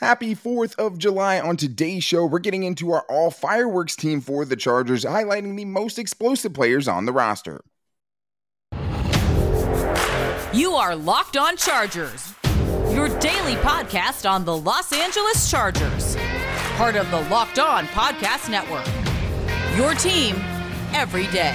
Happy 4th of July. On today's show, we're getting into our all fireworks team for the Chargers, highlighting the most explosive players on the roster. You are Locked On Chargers, your daily podcast on the Los Angeles Chargers, part of the Locked On Podcast Network. Your team every day.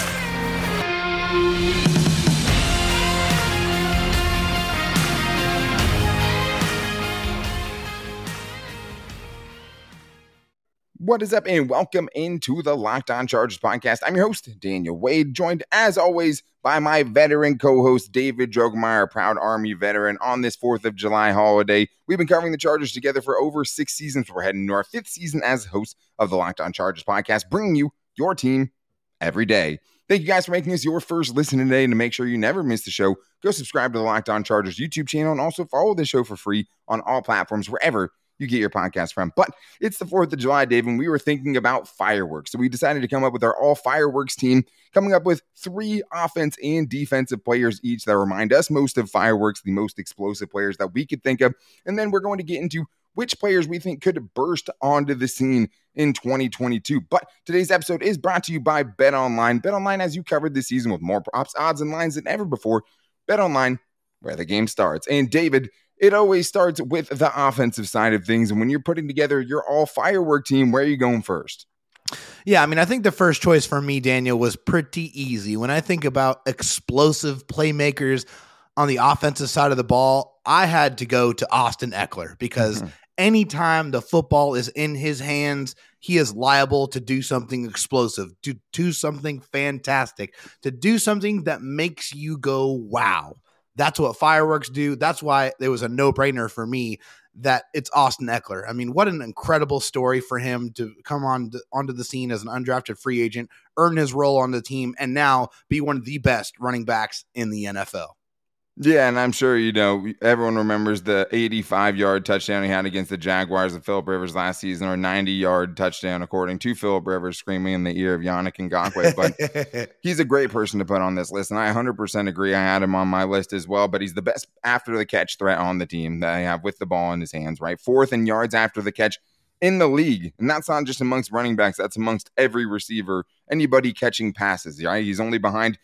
What is up, and welcome into the Locked On Chargers podcast. I'm your host, Daniel Wade, joined as always by my veteran co host, David Drogemeyer, proud Army veteran on this 4th of July holiday. We've been covering the Chargers together for over six seasons. We're heading to our fifth season as host of the Locked On Chargers podcast, bringing you your team every day. Thank you guys for making this your first listen today. And to make sure you never miss the show, go subscribe to the Locked On Chargers YouTube channel and also follow the show for free on all platforms, wherever you get your podcast from. But it's the 4th of July, Dave, and we were thinking about fireworks. So we decided to come up with our all fireworks team, coming up with three offense and defensive players each that remind us most of fireworks, the most explosive players that we could think of. And then we're going to get into which players we think could burst onto the scene in 2022. But today's episode is brought to you by Bet Online. Bet Online as you covered this season with more props, odds, and lines than ever before. Bet Online, where the game starts. And David, it always starts with the offensive side of things. And when you're putting together your all firework team, where are you going first? Yeah, I mean, I think the first choice for me, Daniel, was pretty easy. When I think about explosive playmakers on the offensive side of the ball, I had to go to Austin Ekeler because mm-hmm. anytime the football is in his hands, he is liable to do something explosive, to do something fantastic, to do something that makes you go, wow. That's what fireworks do. That's why it was a no brainer for me that it's Austin Ekeler. I mean, what an incredible story for him to come on to, onto the scene as an undrafted free agent, earn his role on the team, and now be one of the best running backs in the NFL. Yeah, and I'm sure you know everyone remembers the 85 yard touchdown he had against the Jaguars of Philip Rivers last season, or 90 yard touchdown according to Philip Rivers, screaming in the ear of Yannick Ngakoue. But he's a great person to put on this list, and I 100% agree. I had him on my list as well. But he's the best after the catch threat on the team that I have with the ball in his hands. Right, fourth in yards after the catch in the league, and that's not just amongst running backs. That's amongst every receiver, anybody catching passes. Right, he's only behind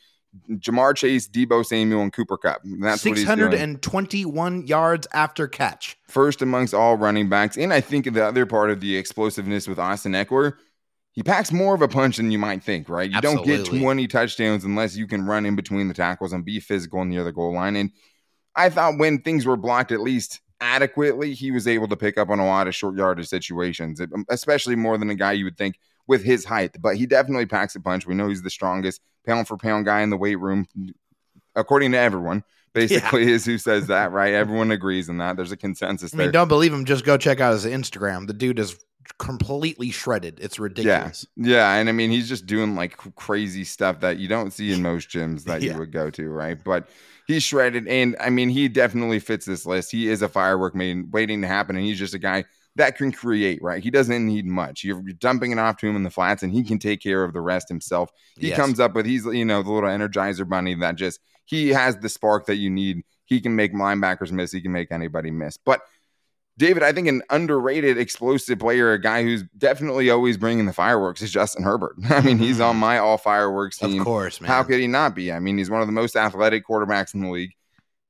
Ja'Marr Chase, Deebo Samuel, and Cooper Kupp. That's 621 yards after catch. First amongst all running backs. And I think the other part of the explosiveness with Austin Ekeler, he packs more of a punch than you might think, right? You Absolutely. don't get 20 touchdowns unless you can run in between the tackles and be physical near the goal line. And I thought when things were blocked at least adequately, he was able to pick up on a lot of short yardage situations, especially more than a guy you would think – with his height, but he definitely packs a punch. We know he's the strongest pound for pound guy in the weight room, according to everyone. Basically, yeah. is who says that, right? Everyone agrees on that. There's a consensus. I mean, there. don't believe him? Just go check out his Instagram. The dude is completely shredded. It's ridiculous. Yeah, yeah, and I mean, he's just doing like crazy stuff that you don't see in most gyms that yeah. you would go to, right? But he's shredded, and I mean, he definitely fits this list. He is a firework made waiting to happen, and he's just a guy that can create, right? He doesn't need much. You're, dumping it off to him in the flats, and he can take care of the rest himself. He yes. comes up with he's you know the little energizer bunny that just he has the spark that you need. He can make linebackers miss. He can make anybody miss. But David, I think an underrated explosive player, a guy who's definitely always bringing the fireworks, is Justin Herbert. I mean, he's on mm-hmm. my all fireworks team. Of course, man. How could he not be? I mean, he's one of the most athletic quarterbacks in the league.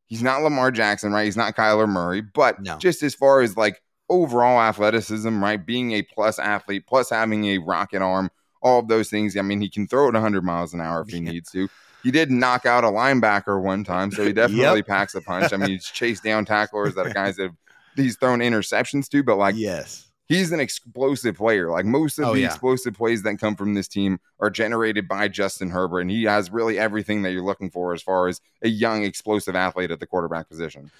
He's not Lamar Jackson, right? He's not Kyler Murray, but no. just as far as like overall athleticism, right? Being a plus athlete, plus having a rocket arm, all of those things. I mean, he can throw it 100 miles an hour if he yeah. needs to. He did knock out a linebacker one time, so he definitely yep. packs a punch. I mean, he's chased down tacklers that guys have he's thrown interceptions to, but like yes, he's an explosive player. Like most of oh, the yeah. explosive plays that come from this team are generated by Justin Herbert, and he has really everything that you're looking for as far as a young explosive athlete at the quarterback position.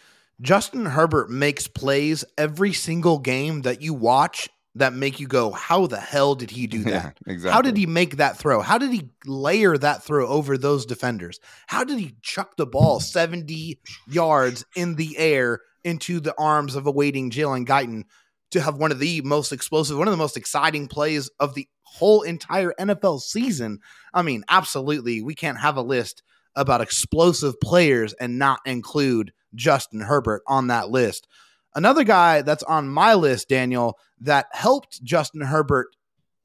Justin Herbert makes plays every single game that you watch that make you go, how the hell did he do that? Yeah, exactly. How did he make that throw? How did he layer that throw over those defenders? How did he chuck the ball 70 yards in the air into the arms of a waiting Jalen Guyton to have one of the most explosive, one of the most exciting plays of the whole entire NFL season? I mean, absolutely. We can't have a list about explosive players and not include Justin Herbert on that list. Another guy that's on my list, Daniel, that helped Justin Herbert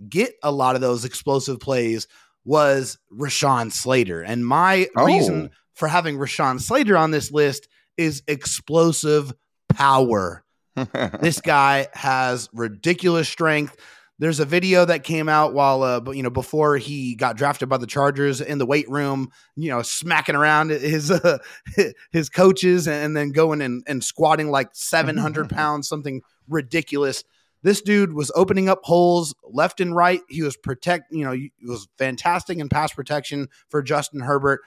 get a lot of those explosive plays was Rashawn Slater. And my Oh. reason for having Rashawn Slater on this list is explosive power. This guy has ridiculous strength. There's a video that came out while, uh, you know, before he got drafted by the Chargers in the weight room, you know, smacking around his uh, his coaches and then going and, and squatting like 700 pounds, something ridiculous. This dude was opening up holes left and right. He was protect, you know, he was fantastic in pass protection for Justin Herbert.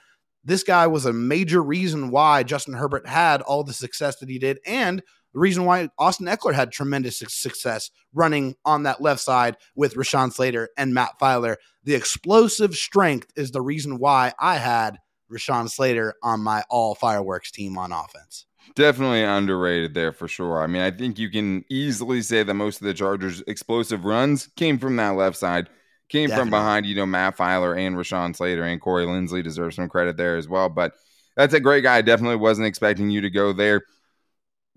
This guy was a major reason why Justin Herbert had all the success that he did, and the reason why Austin Ekeler had tremendous success running on that left side with Rashawn Slater and Matt Feiler. The explosive strength is the reason why I had Rashawn Slater on my all fireworks team on offense. Definitely underrated there for sure. I mean, I think you can easily say that most of the Chargers' explosive runs came from that left side, came from behind, you know, Matt Feiler and Rashawn Slater and Corey Linsley deserve some credit there as well. But that's a great guy. I definitely wasn't expecting you to go there.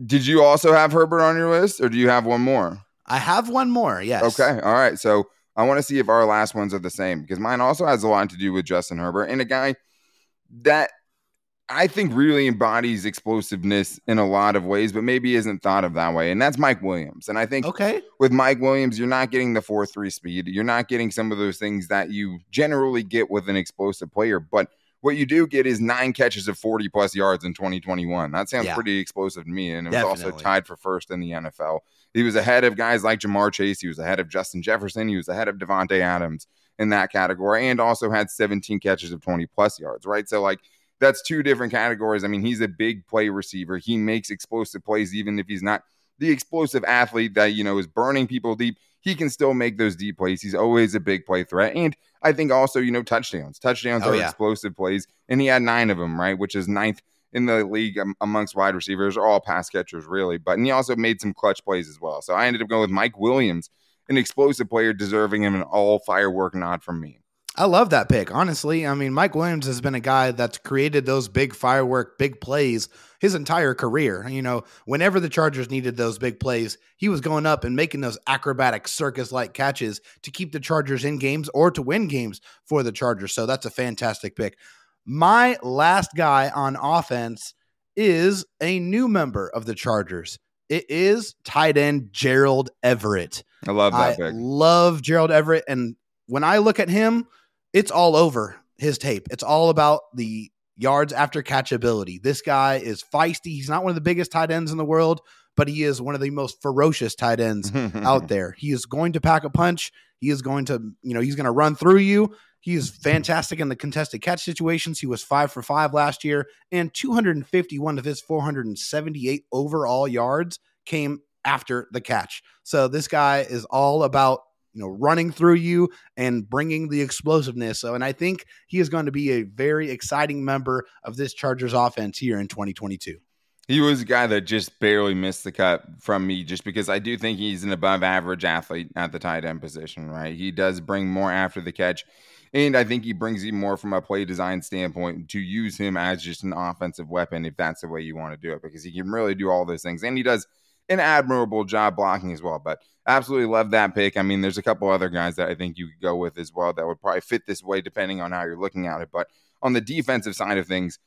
Did you also have Herbert on your list or do you have one more? I have one more. Yes. Okay. All right. So I want to see if our last ones are the same because mine also has a lot to do with Justin Herbert and a guy that I think really embodies explosiveness in a lot of ways, but maybe isn't thought of that way. And that's Mike Williams. And I think Okay. with Mike Williams, you're not getting the 4 3 speed. You're not getting some of those things that you generally get with an explosive player. But what you do get is nine catches of 40 plus yards in 2021. That sounds Yeah. pretty explosive to me. And it was also tied for first in the NFL. He was ahead of guys like Ja'Marr Chase. He was ahead of Justin Jefferson. He was ahead of Davante Adams in that category and also had 17 catches of 20 plus yards, right? So, like, that's two different categories. I mean, he's a big play receiver. He makes explosive plays, even if he's not the explosive athlete that, you know, is burning people deep. He can still make those deep plays. He's always a big play threat. And I think also, you know, touchdowns. Touchdowns Oh, are yeah. explosive plays. And he had nine of them, right? Which is ninth in the league amongst wide receivers, or all pass catchers, really. But and he also made some clutch plays as well. So I ended up going with Mike Williams, an explosive player, deserving him an all firework nod from me. I love that pick. Honestly, I mean, Mike Williams has been a guy that's created those big firework, big plays his entire career. You know, whenever the Chargers needed those big plays, he was going up and making those acrobatic circus like catches to keep the Chargers in games or to win games for the Chargers. So that's a fantastic pick. My last guy on offense is a new member of the Chargers. It is tight end Gerald Everett. I love that I pick. love Gerald Everett. And when I look at him, it's all over his tape. It's all about the yards after catchability. This guy is feisty. He's not one of the biggest tight ends in the world, but he is one of the most ferocious tight ends out there. He is going to pack a punch. He is going to, you know, he's going to run through you. He is fantastic in the contested catch situations. He was five for five last year, and 251 of his 478 overall yards came after the catch. So this guy is all about you know running through you and bringing the explosiveness. So, and I think he is going to be a very exciting member of this Chargers offense here in 2022. He was a guy that just barely missed the cut from me just because I do think he's an above average athlete at the tight end position, right? He does bring more after the catch. And I think he brings you more from a play design standpoint to use him as just an offensive weapon if that's the way you want to do it, because he can really do all those things. And he does an admirable job blocking as well. But absolutely love that pick. I mean, there's a couple other guys that I think you could go with as well that would probably fit this way depending on how you're looking at it. But on the defensive side of things,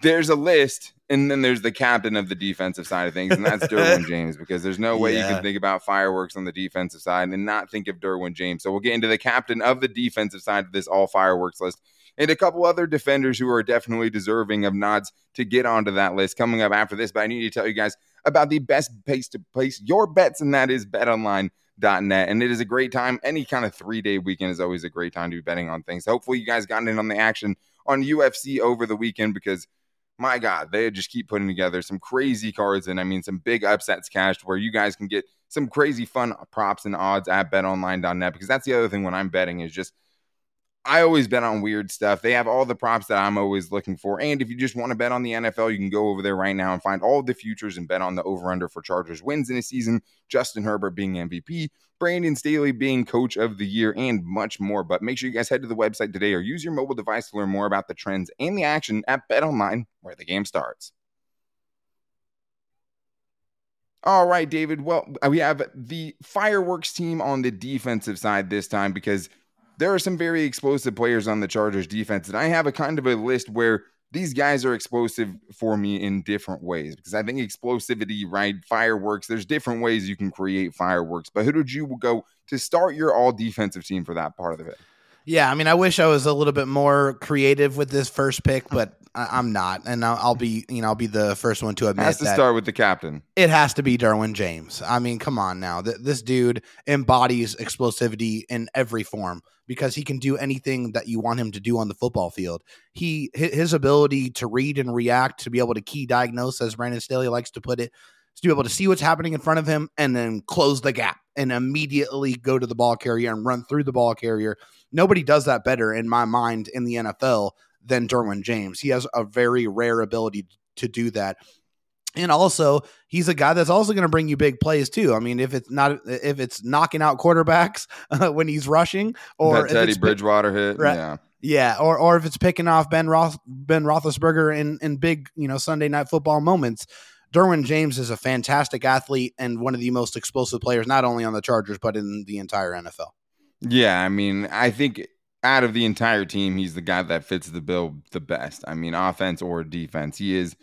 there's a list, and then there's the captain of the defensive side of things, and that's Derwin James, because there's no way you can think about fireworks on the defensive side and not think of Derwin James. So we'll get into the captain of the defensive side of this all fireworks list and a couple other defenders who are definitely deserving of nods to get onto that list coming up after this. But I need to tell you guys about the best place to place your bets, and that is betonline.net. And it is a great time. Any kind of three day weekend is always a great time to be betting on things. Hopefully, you guys got in on the action on UFC over the weekend because my God, they just keep putting together some crazy cards and I mean some big upsets cashed where you guys can get some crazy fun props and odds at betonline.net because that's the other thing when I'm betting is just I always bet on weird stuff. They have all the props that I'm always looking for. And if you just want to bet on the NFL, you can go over there right now and find all the futures and bet on the over under for Chargers wins in a season, Justin Herbert being MVP, Brandon Staley being coach of the year, and much more. But make sure you guys head to the website today or use your mobile device to learn more about the trends and the action at Bet Online, where the game starts. All right, David. Well, we have the fireworks team on the defensive side this time because there are some very explosive players on the Chargers defense. And I have a kind of a list where these guys are explosive for me in different ways because I think explosivity, right? Fireworks, there's different ways you can create fireworks. But who did you go to start your all defensive team for that part of it? Yeah, I mean, I wish I was a little bit more creative with this first pick, but I, am not, and I'll, I'll, be, you know, I'll be the first one to admit. That. Has to start with the captain. It has to be Derwin James. I mean, come on now, Th- this dude embodies explosivity in every form because he can do anything that you want him to do on the football field. He his ability to read and react, to be able to key diagnose, as Brandon Staley likes to put it, to be able to see what's happening in front of him and then close the gap and immediately go to the ball carrier and run through the ball carrier. Nobody does that better in my mind in the NFL than Derwin James. He has a very rare ability to do that. And also, he's a guy that's also going to bring you big plays too. I mean, if it's not if it's knocking out quarterbacks uh, when he's rushing, or that Teddy Bridgewater hit, right, yeah, yeah, or or if it's picking off Ben Roth Ben Roethlisberger in in big you know Sunday night football moments. Derwin James is a fantastic athlete and one of the most explosive players, not only on the Chargers, but in the entire NFL. Yeah, I mean, I think out of the entire team, he's the guy that fits the bill the best. I mean, offense or defense. He is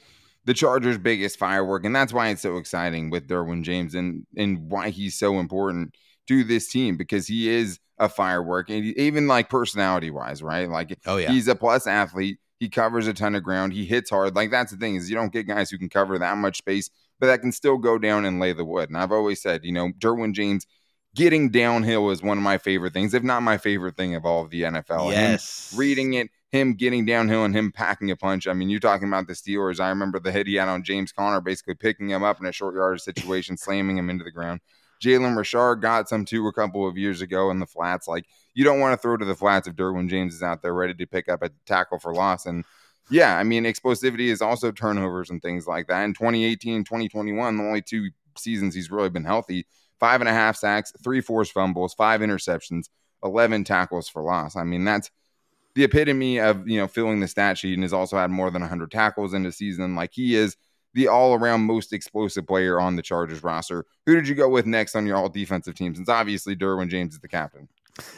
the Chargers' biggest firework, and that's why it's so exciting with Derwin James and and why he's so important to this team because he is a firework and even like personality wise, right? Like, oh yeah, he's a plus athlete. He covers a ton of ground. He hits hard. Like that's the thing is you don't get guys who can cover that much space, but that can still go down and lay the wood. And I've always said, you know, Derwin James getting downhill is one of my favorite things, if not my favorite thing of all of the NFL. Yes, him reading it, him getting downhill and him packing a punch. I mean, you're talking about the Steelers. I remember the hit he had on James Conner, basically picking him up in a short yardage situation, slamming him into the ground. Jalen Richard got some too a couple of years ago in the flats. Like you don't want to throw to the flats if Derwin James is out there ready to pick up a tackle for loss. And yeah, I mean, explosivity is also turnovers and things like that. In 2018, 2021, the only two seasons he's really been healthy, five and a half sacks, three forced fumbles, five interceptions, 11 tackles for loss. I mean, that's the epitome of, you know, filling the stat sheet and has also had more than 100 tackles in the season. Like he is the all around most explosive player on the Chargers roster. Who did you go with next on your all defensive team? Since obviously Derwin James is the captain.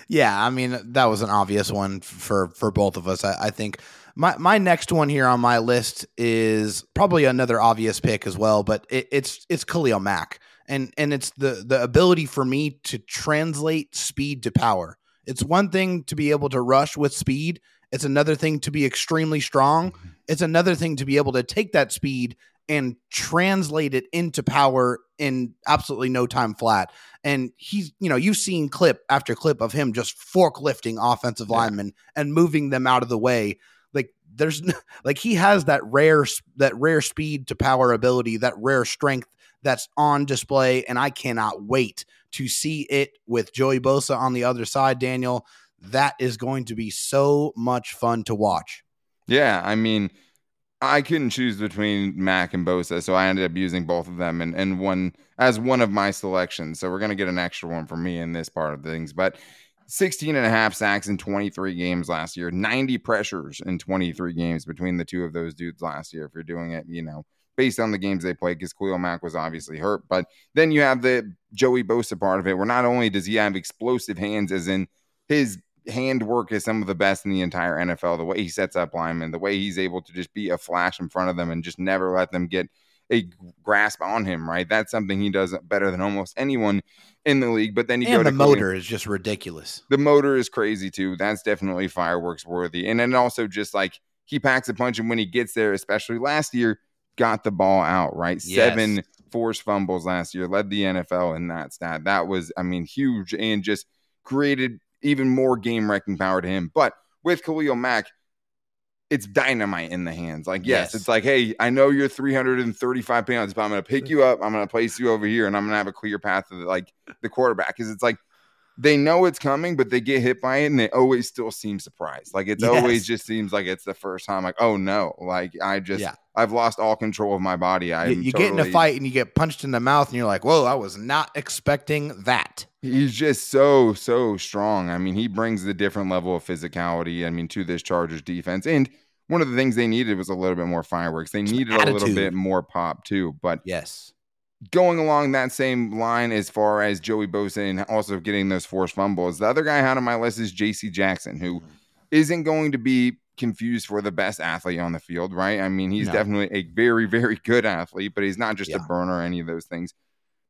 Yeah, I mean that was an obvious one for for both of us. I, I, think my my next one here on my list is probably another obvious pick as well, but it, it's it's Khalil Mack, and and it's the the ability for me to translate speed to power. It's one thing to be able to rush with speed. It's another thing to be extremely strong. Mm-hmm. It's another thing to be able to take that speed and translate it into power in absolutely no time flat. And he's, you know, you've seen clip after clip of him just forklifting offensive yeah. linemen and moving them out of the way. Like there's like he has that rare that rare speed to power ability, that rare strength that's on display, and I cannot wait to see it with Joey Bosa on the other side. Daniel, that is going to be so much fun to watch. Yeah, I mean, I couldn't choose between Mack and Bosa, so I ended up using both of them and, and one as one of my selections. So we're gonna get an extra one for me in this part of things. But 16 and a half sacks in 23 games last year, 90 pressures in 23 games between the two of those dudes last year. If you're doing it, you know, based on the games they played, because Khalil Mack was obviously hurt. But then you have the Joey Bosa part of it, where not only does he have explosive hands, as in his handwork is some of the best in the entire NFL. The way he sets up linemen, the way he's able to just be a flash in front of them and just never let them get a grasp on him. Right, that's something he does better than almost anyone in the league. But then you and go the to motor Cleveland. is just ridiculous. The motor is crazy too. That's definitely fireworks worthy. And then also just like he packs a punch, and when he gets there, especially last year, got the ball out right. Yes. Seven forced fumbles last year, led the NFL in that stat. That was, I mean, huge and just created even more game wrecking power to him. But with Khalil Mack, it's dynamite in the hands. Like, yes, yes, it's like, hey, I know you're 335 pounds, but I'm going to pick you up. I'm going to place you over here, and I'm going to have a clear path to the, like the quarterback. Because it's like they know it's coming, but they get hit by it, and they always still seem surprised. Like it's yes. always just seems like it's the first time. Like, oh no, like I just yeah. I've lost all control of my body. I you, you totally, get in a fight and you get punched in the mouth, and you're like, whoa, I was not expecting that. He's just so so strong. I mean, he brings the different level of physicality. I mean, to this Chargers defense, and one of the things they needed was a little bit more fireworks. They needed a little bit more pop too. But yes, going along that same line as far as Joey Bosa and also getting those forced fumbles, the other guy I had on my list is JC Jackson, who Mm-hmm. isn't going to be confused for the best athlete on the field, right? I mean, he's No. definitely a very, very good athlete, but he's not just a burner or any of those things.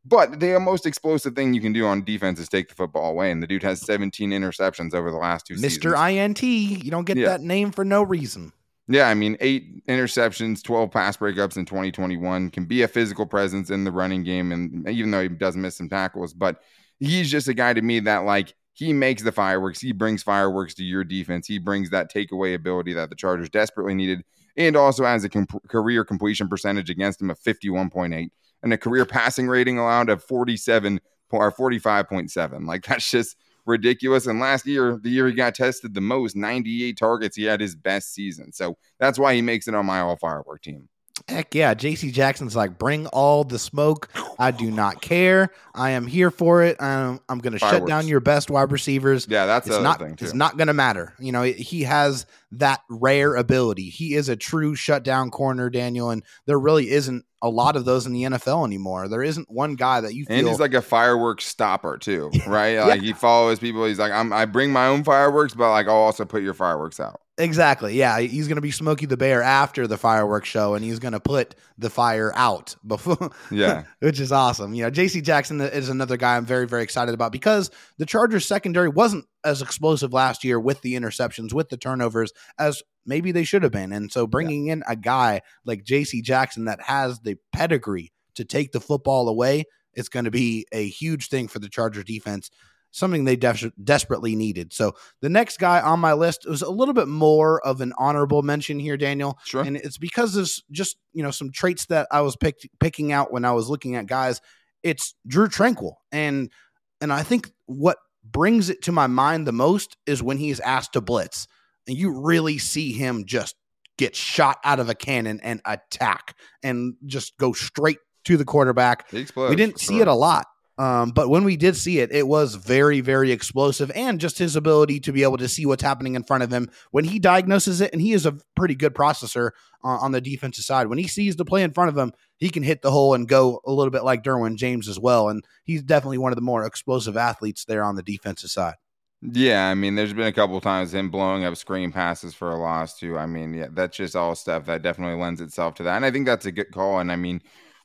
But the most explosive thing you can do on defense is take the football away. And the dude has 17 interceptions over the last two seasons. Mr. INT, you don't get Yeah. that name for no reason. Yeah, I mean, eight interceptions, 12 pass breakups in 2021 can be a physical presence in the running game. And even though he does miss some tackles, but he's just a guy to me that, like, he makes the fireworks. He brings fireworks to your defense. He brings that takeaway ability that the Chargers desperately needed and also has a com- career completion percentage against him of 51.8 and a career passing rating allowed of 47 or 45.7. Like, that's just ridiculous. And last year, the year he got tested the most, 98 targets, he had his best season. So that's why he makes it on my all firework team. Heck yeah, JC Jackson's like, bring all the smoke. I do not care. I am here for it. I'm, I'm going to shut down your best wide receivers. Yeah, that's it's not thing too. it's not going to matter. You know, he has that rare ability. He is a true shutdown corner, Daniel, and there really isn't a lot of those in the NFL anymore. There isn't one guy that you feel and he's like a fireworks stopper too, right? Like he follows people. He's like, I'm, I bring my own fireworks, but like I'll also put your fireworks out. Exactly. Yeah, he's going to be Smokey the Bear after the fireworks show, and he's going to put the fire out before. Yeah. which is awesome. You know, J.C. Jackson is another guy I'm very, very excited about because the Chargers secondary wasn't as explosive last year with the interceptions, with the turnovers as maybe they should have been. And so bringing in a guy like J.C. Jackson that has the pedigree to take the football away, it's going to be a huge thing for the Chargers defense. Something they des- desperately needed. So the next guy on my list was a little bit more of an honorable mention here, Daniel Sure. and it's because of just you know some traits that I was pick, picking out when I was looking at guys. It's Drue Tranquill, and and I think what brings it to my mind the most is when he's asked to blitz, and you really see him just get shot out of a cannon and attack, and just go straight to the quarterback. We didn't see sure. it a lot. Um, but when we did see it, it was very, very explosive and just his ability to be able to see what's happening in front of him when he diagnoses it. And he is a pretty good processor uh, on the defensive side. When he sees the play in front of him, he can hit the hole and go a little bit like Derwin James as well. And he's definitely one of the more explosive athletes there on the defensive side. Yeah, I mean, there's been a couple times him blowing up screen passes for a loss too. I mean, yeah, that's just all stuff that definitely lends itself to that, and I think that's a good call. And I mean,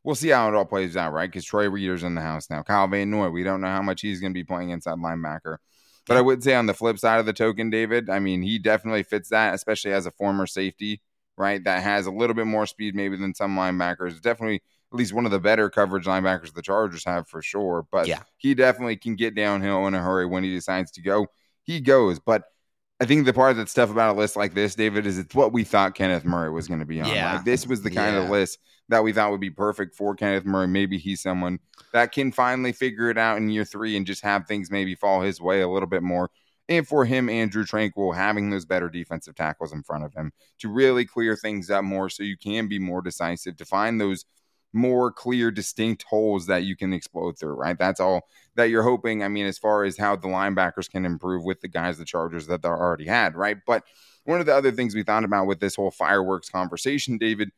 we'll see how it all plays out, right? Because Troy Reeder's in the house now. Kyle Van Noy, we don't know how much he's going to be playing inside linebacker. But I would say on the flip side of the token, David, I mean, he definitely fits that, especially as a former safety, right? That has a little bit more speed maybe than some linebackers. Definitely at least one of the better coverage linebackers the Chargers have for sure. But Yeah. he definitely can get downhill in a hurry when he decides to go. He goes. But I think the part that's tough about a list like this, David, is it's what we thought Kenneth Murray was going to be on. Yeah. Like this was the kind of list that we thought would be perfect for Kenneth Murray. Maybe he's someone that can finally figure it out in year three and just have things maybe fall his way a little bit more. And for him, Andrew Tranquill, having those better defensive tackles in front of him to really clear things up more so you can be more decisive, to find those more clear, distinct holes that you can explode through, right? That's all that you're hoping. I mean, as far as how the linebackers can improve with the guys, the Chargers that they already had, right? But one of the other things we thought about with this whole fireworks conversation, David,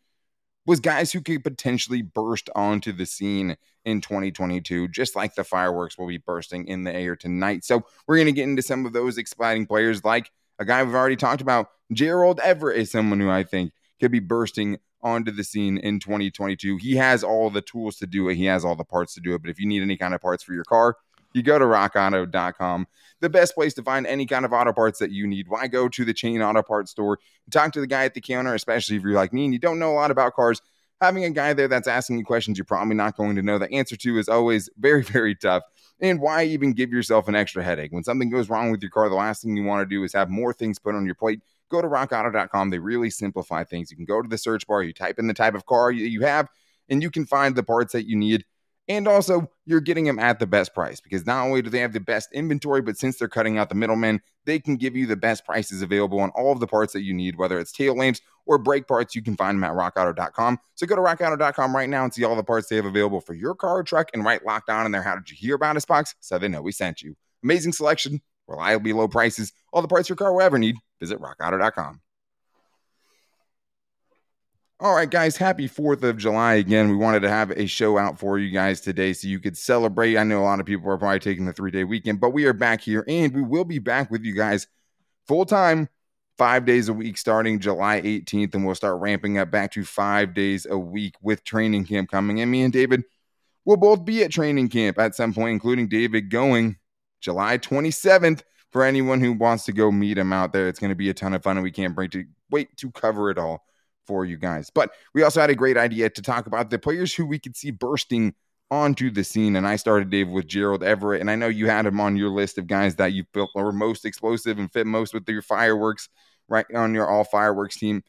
was guys who could potentially burst onto the scene in 2022, just like the fireworks will be bursting in the air tonight. So we're going to get into some of those exciting players, like a guy we've already talked about. Gerald Everett is someone who I think could be bursting onto the scene in 2022. He has all the tools to do it. He has all the parts to do it. But if you need any kind of parts for your car, you go to rockauto.com. The best place to find any kind of auto parts that you need. Why go to the chain auto parts store? Talk to the guy at the counter, especially if you're like me and you don't know a lot about cars. Having a guy there that's asking you questions you're probably not going to know the answer to is always very, very tough. And why even give yourself an extra headache? When something goes wrong with your car, the last thing you want to do is have more things put on your plate. Go to rockauto.com. They really simplify things. You can go to the search bar, you type in the type of car you you have, and you can find the parts that you need. And also, you're getting them at the best price because not only do they have the best inventory, but since they're cutting out the middlemen, they can give you the best prices available on all of the parts that you need, whether it's tail lamps or brake parts. You can find them at rockauto.com. So go to rockauto.com right now and see all the parts they have available for your car or truck and write locked on in there. How did you hear about us box? So they know we sent you. Amazing selection, reliably low prices, all the parts your car will ever need. Visit rockauto.com. All right, guys, happy 4th of July again. We wanted to have a show out for you guys today so you could celebrate. I know a lot of people are probably taking the three day weekend, but we are back here and we will be back with you guys full time, five days a week starting July 18th. And we'll start ramping up back to five days a week with training camp coming. And me and David will both be at training camp at some point, including David going July 27th. For anyone who wants to go meet him out there, it's going to be a ton of fun and we can't wait to wait to cover it all for you guys. But we also had a great idea to talk about the players who we could see bursting onto the scene. And I started, Dave, with Gerald Everett. And I know you had him on your list of guys that you felt were most explosive and fit most with your fireworks, right on your all fireworks team.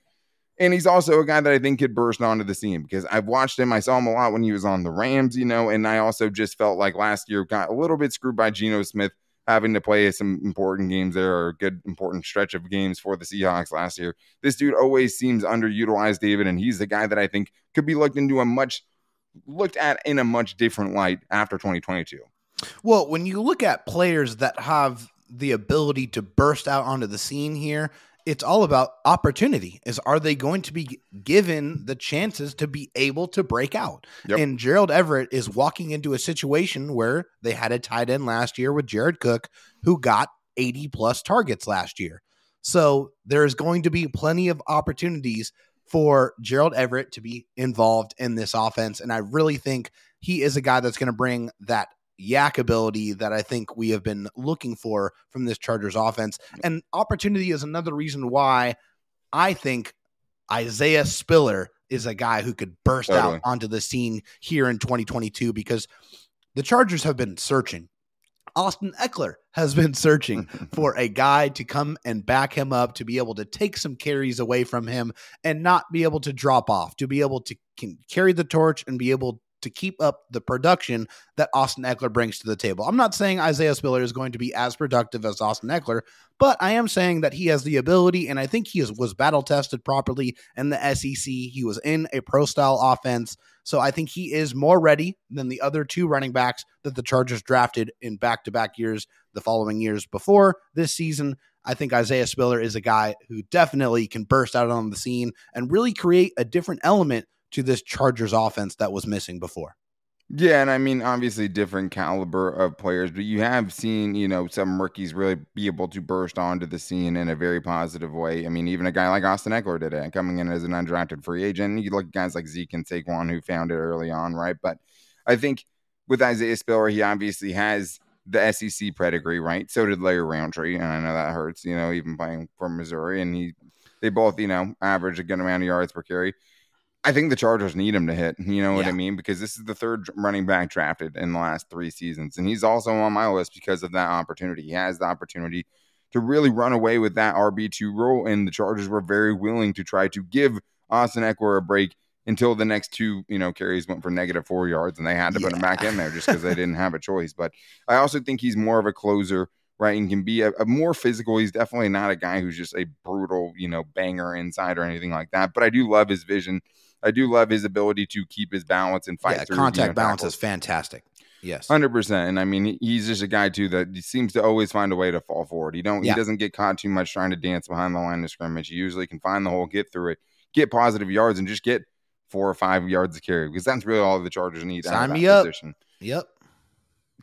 And he's also a guy that I think could burst onto the scene because I've watched him. I saw him a lot when he was on the Rams, you know, and I also just felt like last year got a little bit screwed by Geno Smith having to play some important games there or a good important stretch of games for the Seahawks last year. This dude always seems underutilized, David, and he's the guy that I think could be looked into a much looked at in a much different light after 2022. Well, when you look at players that have the ability to burst out onto the scene here, it's all about opportunity is are they going to be given the chances to be able to break out? Yep. and gerald everett is walking into a situation where they had a tight end last year with jared cook who got 80 plus targets last year. So there's going to be plenty of opportunities for gerald everett to be involved in this offense. And i really think he is a guy that's going to bring that YAC ability that I think we have been looking for from this Chargers offense. And opportunity is another reason why I think Isaiah Spiller is a guy who could burst totally. out onto the scene here in 2022 because the Chargers have been searching. Austin Ekeler has been searching for a guy to come and back him up, to be able to take some carries away from him and not be able to drop off, to be able to carry the torch and be able to keep up the production that Austin Ekeler brings to the table. I'm not saying Isaiah Spiller is going to be as productive as Austin Ekeler, but I am saying that he has the ability, and I think he is, was battle tested properly in the SEC. He was in a pro style offense. So I think he is more ready than the other two running backs that the Chargers drafted in back to back years, the following years before this season. I think Isaiah Spiller is a guy who definitely can burst out on the scene and really create a different element to this Chargers offense that was missing before. Yeah, and I mean, obviously, different caliber of players, but you have seen, you know, some rookies really be able to burst onto the scene in a very positive way. I mean, even a guy like Austin Ekeler did it, coming in as an undrafted free agent. You look at guys like Zeke and Saquon who found it early on, right? But I think with Isaiah Spiller, he obviously has the SEC pedigree, right? So did Larry Rountree, and I know that hurts, you know, even playing for Missouri, and he they both, you know, average a good amount of yards per carry. I think the Chargers need him to hit. You know what yeah. I mean? Because this is the third running back drafted in the last three seasons. And he's also on my list because of that opportunity. He has the opportunity to really run away with that RB2 role. And the Chargers were very willing to try to give Austin Ekeler a break until the next two, you know, carries went for negative four yards and they had to yeah. put him back in there just because they didn't have a choice. But I also think he's more of a closer, right? And can be a, a more physical. He's definitely not a guy who's just a brutal, you know, banger inside or anything like that. But I do love his vision I do love his ability to keep his balance and fight. Yeah, through, contact you know, balance tackles. is fantastic. Yes, hundred percent. And I mean, he's just a guy too that seems to always find a way to fall forward. He don't. Yeah. He doesn't get caught too much trying to dance behind the line of scrimmage. He usually can find the hole, get through it, get positive yards, and just get four or five yards to carry because that's really all the Chargers need. Sign me up. Position. Yep.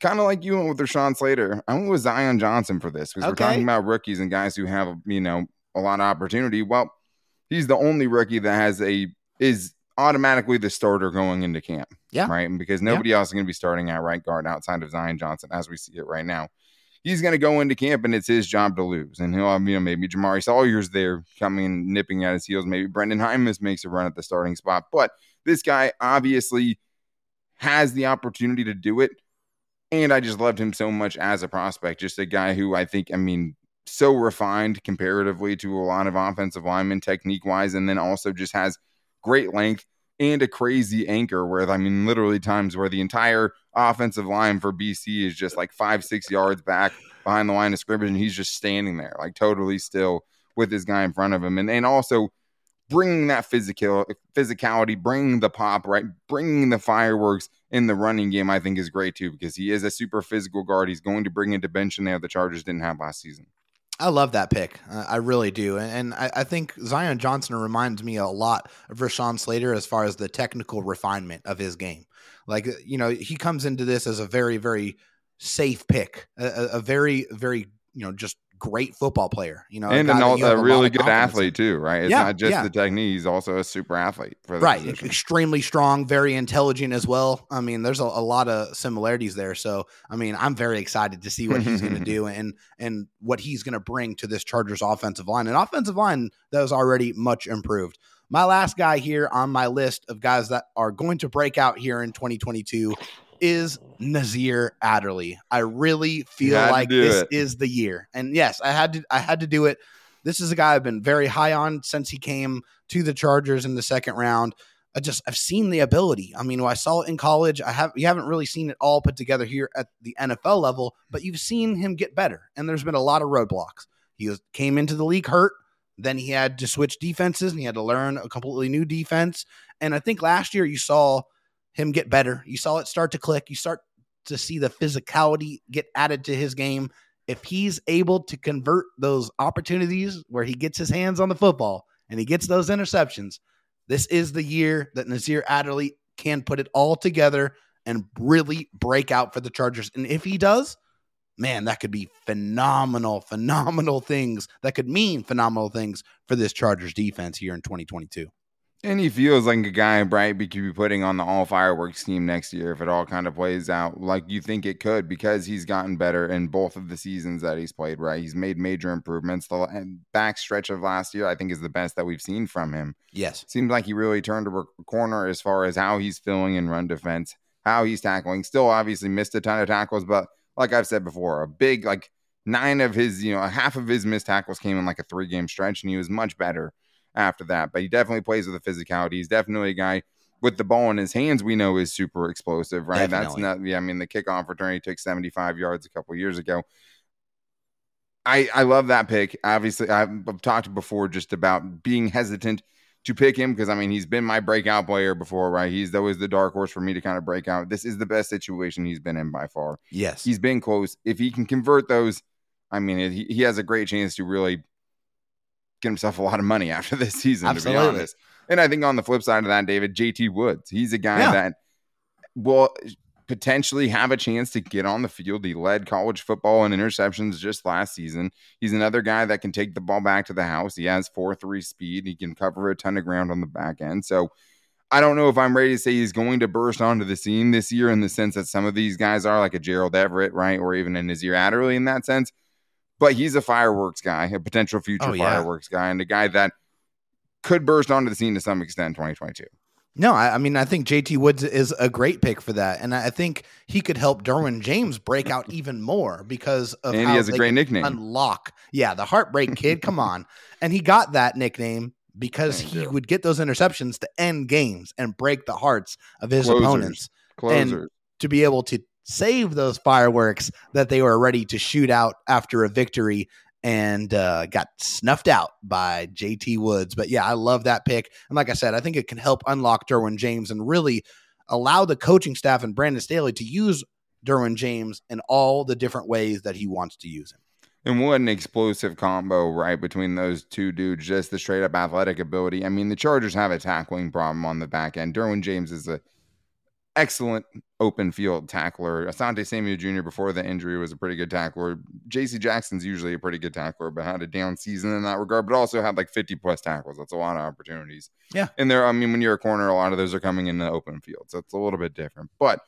Kind of like you went with Rashawn Slater. I went with Zion Johnson for this because okay. we're talking about rookies and guys who have you know a lot of opportunity. Well, he's the only rookie that has a is automatically the starter going into camp. Yeah. Right. Because nobody yeah. else is going to be starting at right guard outside of Zion Johnson as we see it right now. He's going to go into camp and it's his job to lose. And he'll have, you know, maybe Jamaree Salyer's there coming and nipping at his heels. Maybe Brenden Jaimes makes a run at the starting spot. But this guy obviously has the opportunity to do it. And I just loved him so much as a prospect. Just a guy who I think, I mean, so refined comparatively to a lot of offensive linemen technique wise. And then also just has great length, and a crazy anchor where I mean literally times where the entire offensive line for BC is just like five, six yards back behind the line of scrimmage, and he's just standing there like totally still with this guy in front of him. And and also bringing that physical physicality, bringing the pop, right? Bringing the fireworks in the running game, I think is great too because he is a super physical guard. He's going to bring a dimension there the Chargers didn't have last season. I love that pick. Uh, I really do. And, I, think Zion Johnson reminds me a lot of Rashawn Slater as far as the technical refinement of his game. Like, you know, he comes into this as a very, very safe pick, a very, very, you know, just great football player, you know, and an, a, a really good athlete too, right? It's yeah, not just yeah. the technique; he's also a super athlete, right? Position. Extremely strong, very intelligent as well. I mean, there's a, a, lot of similarities there. So, I mean, I'm very excited to see what he's going to do and and what he's going to bring to this Chargers offensive line, an offensive line that was already much improved. My last guy here on my list of guys that are going to break out here in 2022 is Nasir Adderley. I really feel like this it. is the year. And yes, I had to I had to do it. This is a guy I've been very high on since he came to the Chargers in the second round. I just I've seen the ability. I mean, I saw it in college. I have you haven't really seen it all put together here at the NFL level, but you've seen him get better. And there's been a lot of roadblocks. He was, came into the league hurt. Then he had to switch defenses and he had to learn a completely new defense. And I think last year you saw him get better. You saw it start to click. You start to see the physicality get added to his game. If he's able to convert those opportunities where he gets his hands on the football and he gets those interceptions, this is the year that Nasir Adderley can put it all together and really break out for the Chargers. And if he does, man, that could be phenomenal, phenomenal things. That could mean phenomenal things for this Chargers defense here in 2022. And he feels like a guy Bright could be putting on the all fireworks team next year if it all kind of plays out like you think it could because he's gotten better in both of the seasons that he's played, right? He's made major improvements. The eh, back stretch of last year, I think, is the best that we've seen from him. Yes. Seems like he really turned a corner as far as how he's filling in run defense, how he's tackling. Still, obviously, missed a ton of tackles, but like I've said before, a big, like, nine of his, you know, half of his missed tackles came in like a three game stretch, and he was much better after that. But he definitely plays with the physicality. He's definitely a guy with the ball in his hands. We know is super explosive, right? Definitely. That's not. Yeah, I mean the kickoff return he took 75 yards a couple years ago. I I love that pick. Obviously, I've talked before just about being hesitant to pick him because I mean he's been my breakout player before, right? He's always the dark horse for me to kind of break out. This is the best situation he's been in by far. Yes, he's been close. If he can convert those, I mean, he, he has a great chance to really get himself a lot of money after this season, Absolutely. to be honest. And I think on the flip side of that, David, JT Woods, he's a guy yeah. that will potentially have a chance to get on the field. He led college football in interceptions just last season. He's another guy that can take the ball back to the house. He has 4 3 speed. He can cover a ton of ground on the back end. So I don't know if I'm ready to say he's going to burst onto the scene this year in the sense that some of these guys are like a Gerald Everett, right? Or even a Nasir Adderley in that sense but he's a fireworks guy, a potential future oh, yeah. fireworks guy, and a guy that could burst onto the scene to some extent in 2022. No, I, I, mean I think JT Woods is a great pick for that, and I think he could help Derwin James break out even more because of and he has a great nickname. Unlock, yeah, the Heartbreak Kid. come on, and he got that nickname because Thank he you. would get those interceptions to end games and break the hearts of his Closers. opponents. Closers. And to be able to save those fireworks that they were ready to shoot out after a victory and uh, got snuffed out by JT Woods. But yeah, I love that pick. And like I said, I think it can help unlock Derwin James and really allow the coaching staff and Brandon Staley to use Derwin James in all the different ways that he wants to use him. And what an explosive combo, right, between those two dudes, just the straight up athletic ability. I mean, the Chargers have a tackling problem on the back end. Derwin James is a excellent open field tackler. Asante Samuel Jr. before the injury was a pretty good tackler. J.C. Jackson's usually a pretty good tackler, but had a down season in that regard. But also had like 50 plus tackles. That's a lot of opportunities. Yeah, and there, I mean, when you're a corner, a lot of those are coming in the open field, so it's a little bit different. But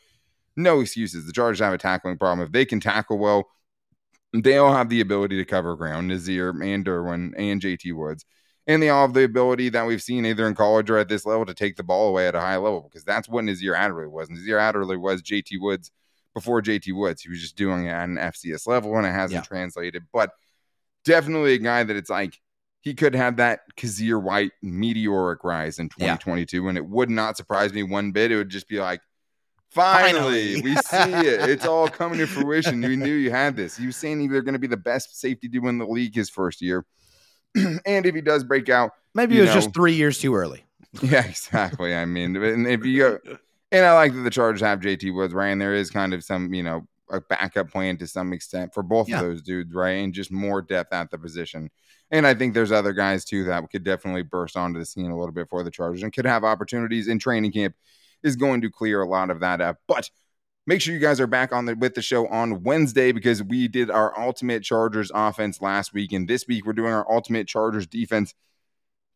no excuses. The Chargers have a tackling problem. If they can tackle well, they all have the ability to cover ground. Nasir and Derwin and J.T. Woods and they all have the ability that we've seen either in college or at this level to take the ball away at a high level because that's what Nasir Adderley was. Nasir Adderley was JT Woods before JT Woods. He was just doing it at an FCS level and it hasn't yeah. translated. But definitely a guy that it's like he could have that Kyzir White meteoric rise in 2022. Yeah. And it would not surprise me one bit. It would just be like, finally, finally. we see it. It's all coming to fruition. We knew you had this. You were saying you were going to be the best safety duo in the league his first year. and if he does break out, maybe it was know, just three years too early. Yeah, exactly. I mean, and if you go, and I like that the Chargers have JT Woods, right? And there is kind of some, you know, a backup plan to some extent for both Yeah. of those dudes, right? And just more depth at the position. And I think there's other guys too that could definitely burst onto the scene a little bit for the Chargers and could have opportunities in training camp is going to clear a lot of that up. But make sure you guys are back on the with the show on Wednesday because we did our ultimate Chargers offense last week, and this week we're doing our ultimate Chargers defense.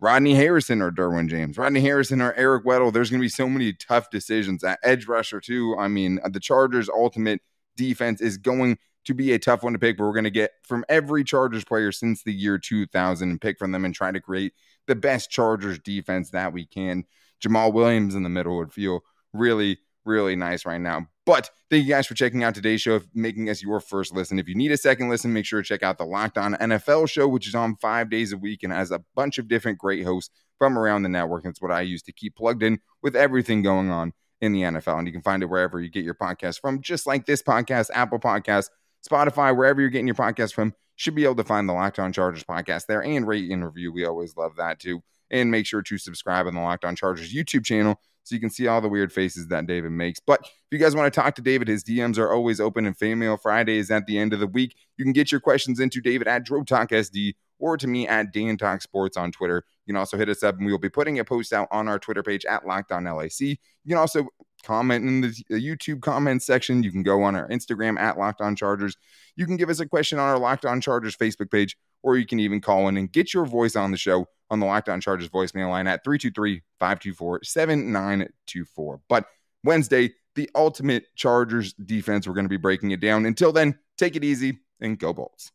Rodney Harrison or Derwin James, Rodney Harrison or Eric Weddle. There's going to be so many tough decisions at edge rusher too. I mean, the Chargers' ultimate defense is going to be a tough one to pick, but we're going to get from every Chargers player since the year 2000 and pick from them and try to create the best Chargers defense that we can. Jamal Williams in the middle would feel really, really nice right now. But thank you guys for checking out today's show, making us your first listen. If you need a second listen, make sure to check out the Locked On NFL show, which is on five days a week and has a bunch of different great hosts from around the network. It's what I use to keep plugged in with everything going on in the NFL. And you can find it wherever you get your podcast from, just like this podcast, Apple Podcast, Spotify, wherever you're getting your podcast from. Should be able to find the Locked On Chargers podcast there and rate and review. We always love that too. And make sure to subscribe on the Locked On Chargers YouTube channel so you can see all the weird faces that David makes. But if you guys want to talk to David, his DMs are always open and Mail Friday is at the end of the week. You can get your questions into David at DroTalkSD or to me at Dan Talk Sports on Twitter. You can also hit us up and we will be putting a post out on our Twitter page at Locked On LAC. You can also comment in the, YouTube comments section. You can go on our Instagram at Locked On Chargers. You can give us a question on our Locked On Chargers Facebook page, or you can even call in and get your voice on the show on the Locked On Chargers voicemail line at 323 524 7924. But Wednesday, the ultimate Chargers defense, we're going to be breaking it down. Until then, take it easy and go Bolts.